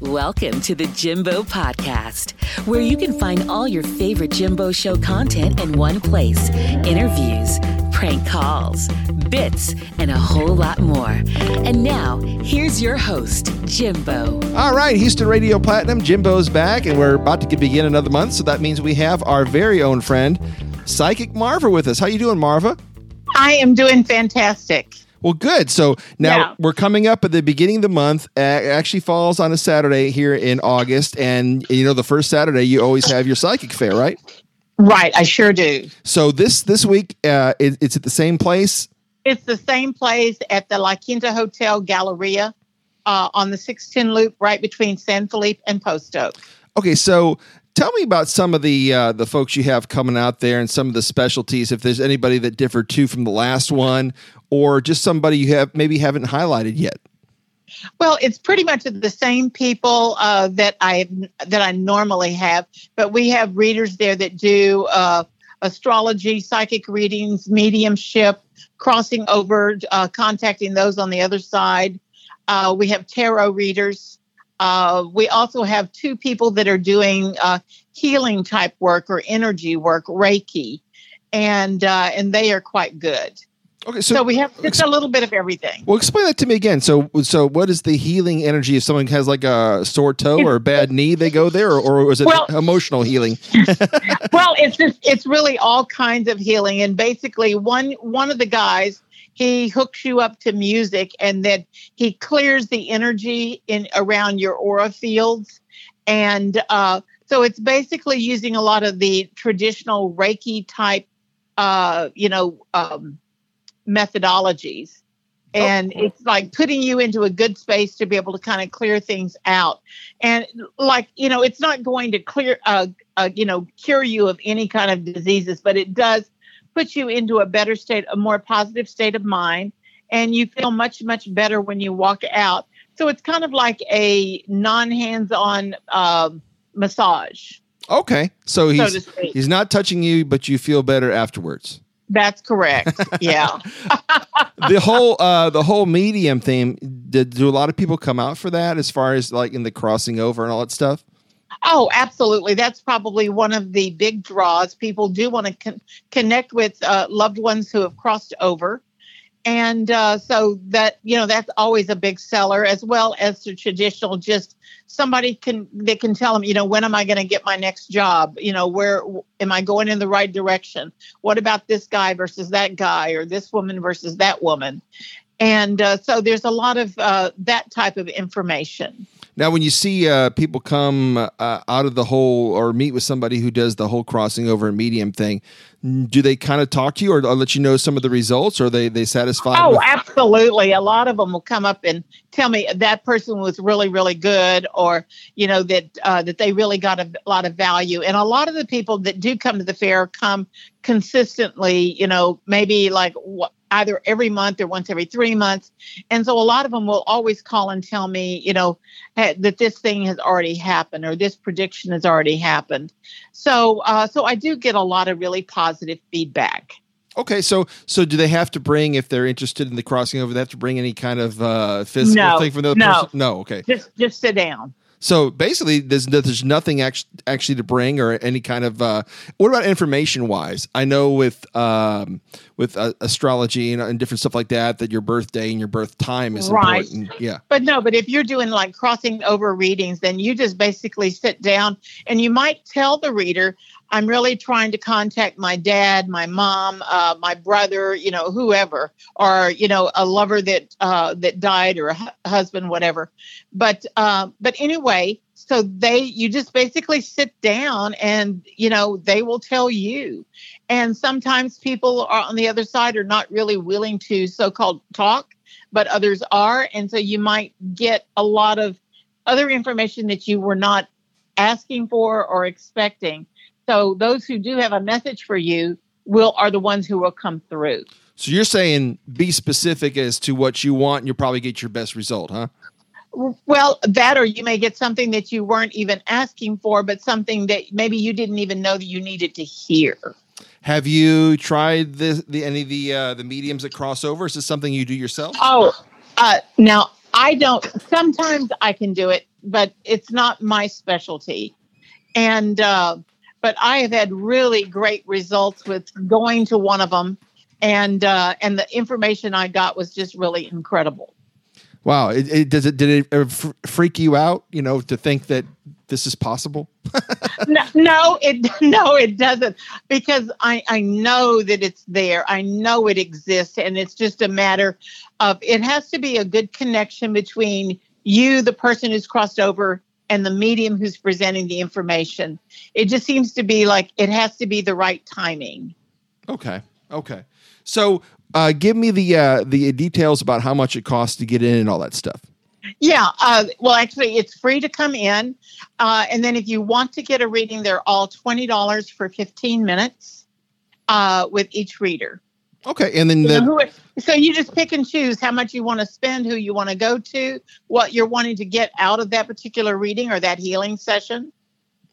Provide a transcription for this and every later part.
Welcome to the Jimbo Podcast, where you can find all your favorite Jimbo Show content in one place interviews, prank calls, bits, and a whole lot more. And now, here's your host, Jimbo. All right, Houston Radio Platinum, Jimbo's back, and we're about to begin another month, so that means we have our very own friend, Psychic Marva, with us. How you doing, Marva? I am doing fantastic. Well, good. So now Yeah. we're coming up at the beginning of the month. It actually falls on a Saturday here in August, and you know the first Saturday you always have your psychic fair, right? Right, I sure do. So this this week uh, it, it's at the same place. It's the same place at the La Quinta Hotel Galleria uh, on the 610 loop right between San Felipe and Post Oak. Okay, so tell me about some of the uh, the folks you have coming out there and some of the specialties. If there's anybody that differed too from the last one, or just somebody you have maybe haven't highlighted yet. Well, it's pretty much the same people uh, that I that I normally have, but we have readers there that do uh, astrology, psychic readings, mediumship, crossing over, uh, contacting those on the other side. Uh, we have tarot readers. Uh, we also have two people that are doing uh, healing type work or energy work, Reiki, and uh, and they are quite good. Okay, So, so, we have just a little bit of everything. well, explain that to me again. So, so what is the healing energy if someone has like a sore toe or a bad knee? They go there, or, or was it Well- emotional healing? well, it's just it's really all kinds of healing, and basically one one of the guys he hooks you up to music, and then he clears the energy in around your aura fields, and uh, so it's basically using a lot of the traditional Reiki type, uh, you know, um, methodologies. And it's like putting you into a good space to be able to kind of clear things out. And like, you know, it's not going to clear, uh, uh, you know, cure you of any kind of diseases, but it does put you into a better state, a more positive state of mind, and you feel much, much better when you walk out. So it's kind of like a non-hands-on um, massage, Okay, so he's he's not touching you, but you feel better afterwards. That's correct. Yeah. the whole uh the whole medium theme did do a lot of people come out for that as far as like in the crossing over and all that stuff Oh, absolutely. That's probably one of the big draws. People do want to con- connect with uh, loved ones who have crossed over. And uh, so that, you know, that's always a big seller, as well as the traditional just somebody can, they can tell them, you know, when am I going to get my next job? You know, where am I going in the right direction? What about this guy versus that guy or this woman versus that woman? And uh, so there's a lot of uh, that type of information. Now when you see uh people come uh, out of the whole or meet with somebody who does the whole crossing over and medium thing do they kind of talk to you or, or let you know some of the results or are they they satisfied Oh, with- absolutely. A lot of them will come up and tell me that person was really, really good, or you know that uh, that they really got a lot of value. And a lot of the people that do come to the fair come consistently. You know, maybe like either every month or once every three months. And so a lot of them will always call and tell me, you know, that this thing has already happened or this prediction has already happened. So, uh, so I do get a lot of really positive feedback. okay so so do they have to bring if they're interested in the crossing over they have to bring any kind of uh physical No, thing from the other no. person no okay Just, just sit down. So basically, there's there's nothing actually actually to bring or any kind of. Uh, what about information wise? I know with um, with uh, astrology and, and different stuff like that that your birthday and your birth time is Right. important. Yeah. But no, but if you're doing like crossing over readings, then you just basically sit down and you might tell the reader, I'm really trying to contact my dad, my mom, uh, my brother, you know, whoever, or you know, a lover that uh, that died or a hu- husband, whatever. But uh, but anyway, so they you just basically sit down and you know they will tell you. And sometimes people are on the other side are not really willing to so-called talk but others are. And so you might get a lot of other information that you were not asking for or expecting. So those who do have a message for you will are the ones who will come through. So you're saying be specific as to what you want, and you'll probably get your best result, huh? Well, that or you may get something that you weren't even asking for, but something that maybe you didn't even know that you needed to hear. Have you tried the, the any of the uh, the mediums that cross over? Is this something you do yourself? Oh, uh, now I don't. Sometimes I can do it. but it's not my specialty. And uh, but I have had really great results with going to one of them, and uh, and the information I got was just really incredible. Wow! It, it, does it did it freak you out? You know, to think that this is possible? no, no, it no, it doesn't because I I know that it's there. I know it exists, and it's just a matter of it has to be a good connection between you, the person who's crossed over, and the medium who's presenting the information. It just seems to be like it has to be the right timing. Okay. Okay. So, uh, give me the uh, the details about how much it costs to get in and all that stuff. Yeah. Uh, well, actually, it's free to come in, uh, and then if you want to get a reading, they're all twenty dollars for fifteen minutes uh, with each reader. Okay, and then the, so you just pick and choose how much you want to spend, who you want to go to, what you're wanting to get out of that particular reading or that healing session.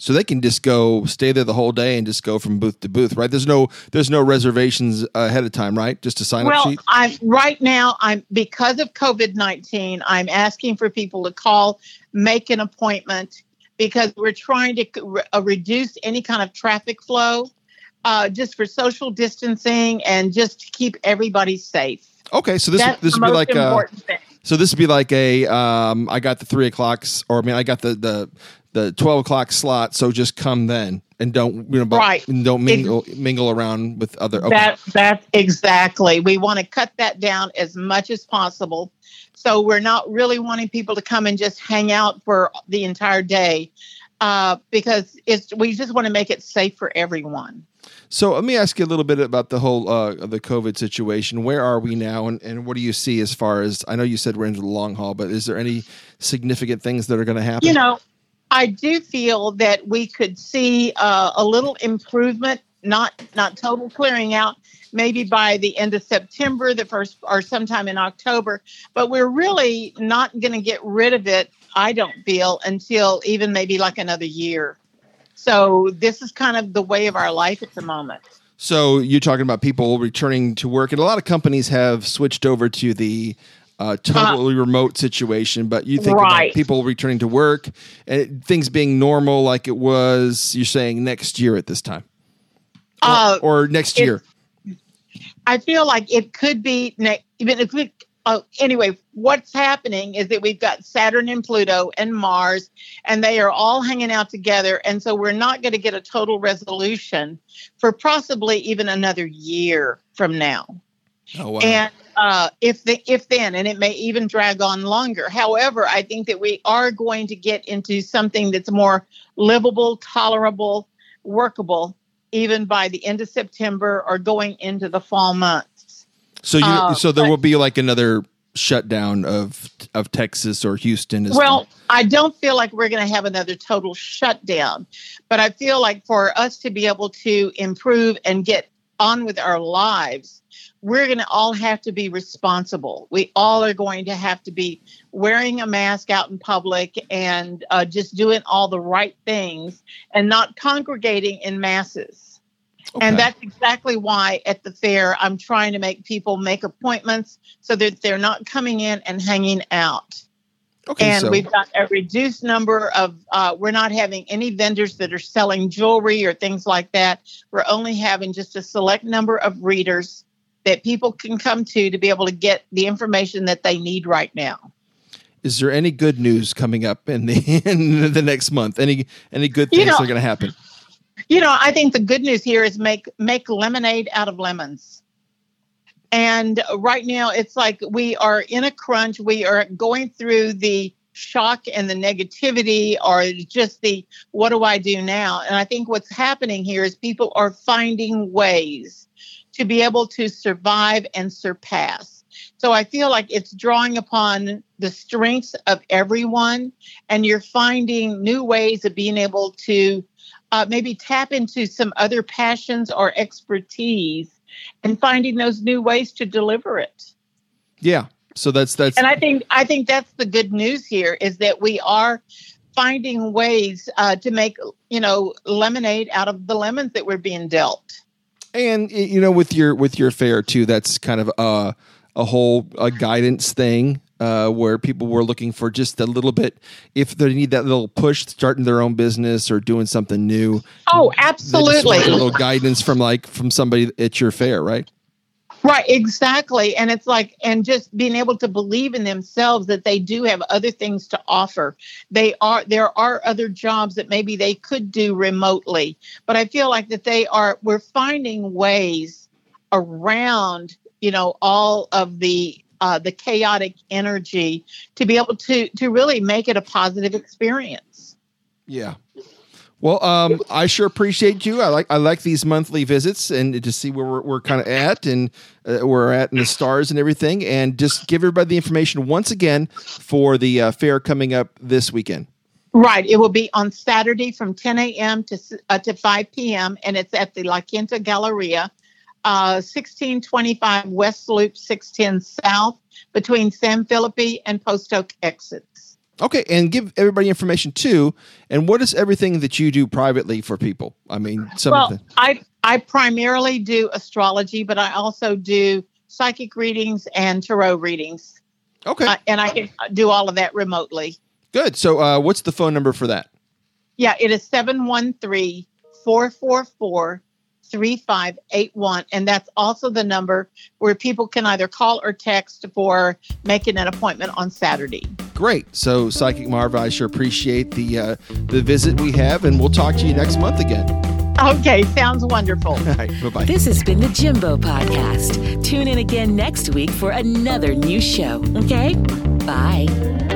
So they can just go stay there the whole day and just go from booth to booth, right? There's no there's no reservations ahead of time, right? Just a sign well, up sheet. I'm right now. I'm because of COVID nineteen. I'm asking for people to call, make an appointment because we're trying to uh, reduce any kind of traffic flow uh, just for social distancing and just to keep everybody safe. Okay, so this That's this would be like a, so this would be like a um, I got the three o'clocks or I mean I got the the the twelve o'clock slot, so just come then and don't you know right. don't mingle it, mingle around with other. Okay. That that's exactly. We want to cut that down as much as possible. So we're not really wanting people to come and just hang out for the entire day uh, because it's we just want to make it safe for everyone. So let me ask you a little bit about the whole uh, the COVID situation. Where are we now, and, and what do you see as far as I know you said we're into the long haul, but is there any significant things that are going to happen? You know, I do feel that we could see uh, a little improvement, not not total clearing out, maybe by the end of September, the first or sometime in October. But we're really not going to get rid of it. I don't feel until even maybe like another year. So this is kind of the way of our life at the moment. So you're talking about people returning to work, and a lot of companies have switched over to the uh, totally uh, remote situation. But you think right. about people returning to work and things being normal, like it was. You're saying next year at this time, or, uh, or next year. I feel like it could be ne- even if we uh, anyway, what's happening is that we've got Saturn and Pluto and Mars, and they are all hanging out together. And so we're not going to get a total resolution for possibly even another year from now. Oh, wow. And uh, if the if then, and it may even drag on longer. However, I think that we are going to get into something that's more livable, tolerable, workable, even by the end of September or going into the fall months. So you uh, so there but, will be like another shutdown of of Texas or Houston. As well, I don't feel like we're going to have another total shutdown, but I feel like for us to be able to improve and get on with our lives, we're going to all have to be responsible. We all are going to have to be wearing a mask out in public and uh, just doing all the right things and not congregating in masses. Okay. And that's exactly why at the fair I'm trying to make people make appointments so that they're not coming in and hanging out. Okay, and so. we've got a reduced number of, uh, we're not having any vendors that are selling jewelry or things like that. We're only having just a select number of readers that people can come to to be able to get the information that they need right now. Is there any good news coming up in the in the next month? Any any good things you know, are going to happen? You know, I think the good news here is make make lemonade out of lemons. And right now it's like we are in a crunch. We are going through the shock and the negativity or just the what do I do now? And I think what's happening here is people are finding ways to be able to survive and surpass. So I feel like it's drawing upon the strengths of everyone, and you're finding new ways of being able to uh, maybe tap into some other passions or expertise and finding those new ways to deliver it. Yeah. So that's that's and I think I think that's the good news here is that we are finding ways uh, to make you know lemonade out of the lemons that we're being dealt. And you know, with your with your fair too, that's kind of a a whole a guidance thing uh, where people were looking for just a little bit, if they need that little push, starting their own business or doing something new. Oh, they just want absolutely. A little guidance from like from somebody at your fair, right? Right, exactly. And it's like, and just being able to believe in themselves that they do have other things to offer. They are, there are other jobs that maybe they could do remotely, but I feel like that they are, we're finding ways around, you know, all of the, uh, the chaotic energy to be able to, to really make it a positive experience. Yeah. Well, um, I sure appreciate you. I like I like these monthly visits and to see where we're, we're kind of at and uh, we're at in the stars and everything, and just give everybody the information once again for the uh, fair coming up this weekend. Right. It will be on Saturday from 10 a.m. to uh, to 5 p.m. and it's at the La Quinta Galleria, uh, 1625 West Loop 610 South between San Felipe and Post Oak exits. Okay, and give everybody information too. And what is everything that you do privately for people? I mean, some Well, of the I I primarily do astrology, but I also do psychic readings and tarot readings, okay, uh, and I can do all of that remotely. good. So, uh, what's the phone number for that? Yeah, it is 713 444 3581. And that's also the number where people can either call or text for making an appointment on Saturday. Great. So, Psychic Marv, I sure appreciate the uh, the visit we have, and we'll talk to you next month again. Okay, sounds wonderful. All right, bye bye. This has been the Jimbo Podcast. Tune in again next week for another new show, okay? Bye.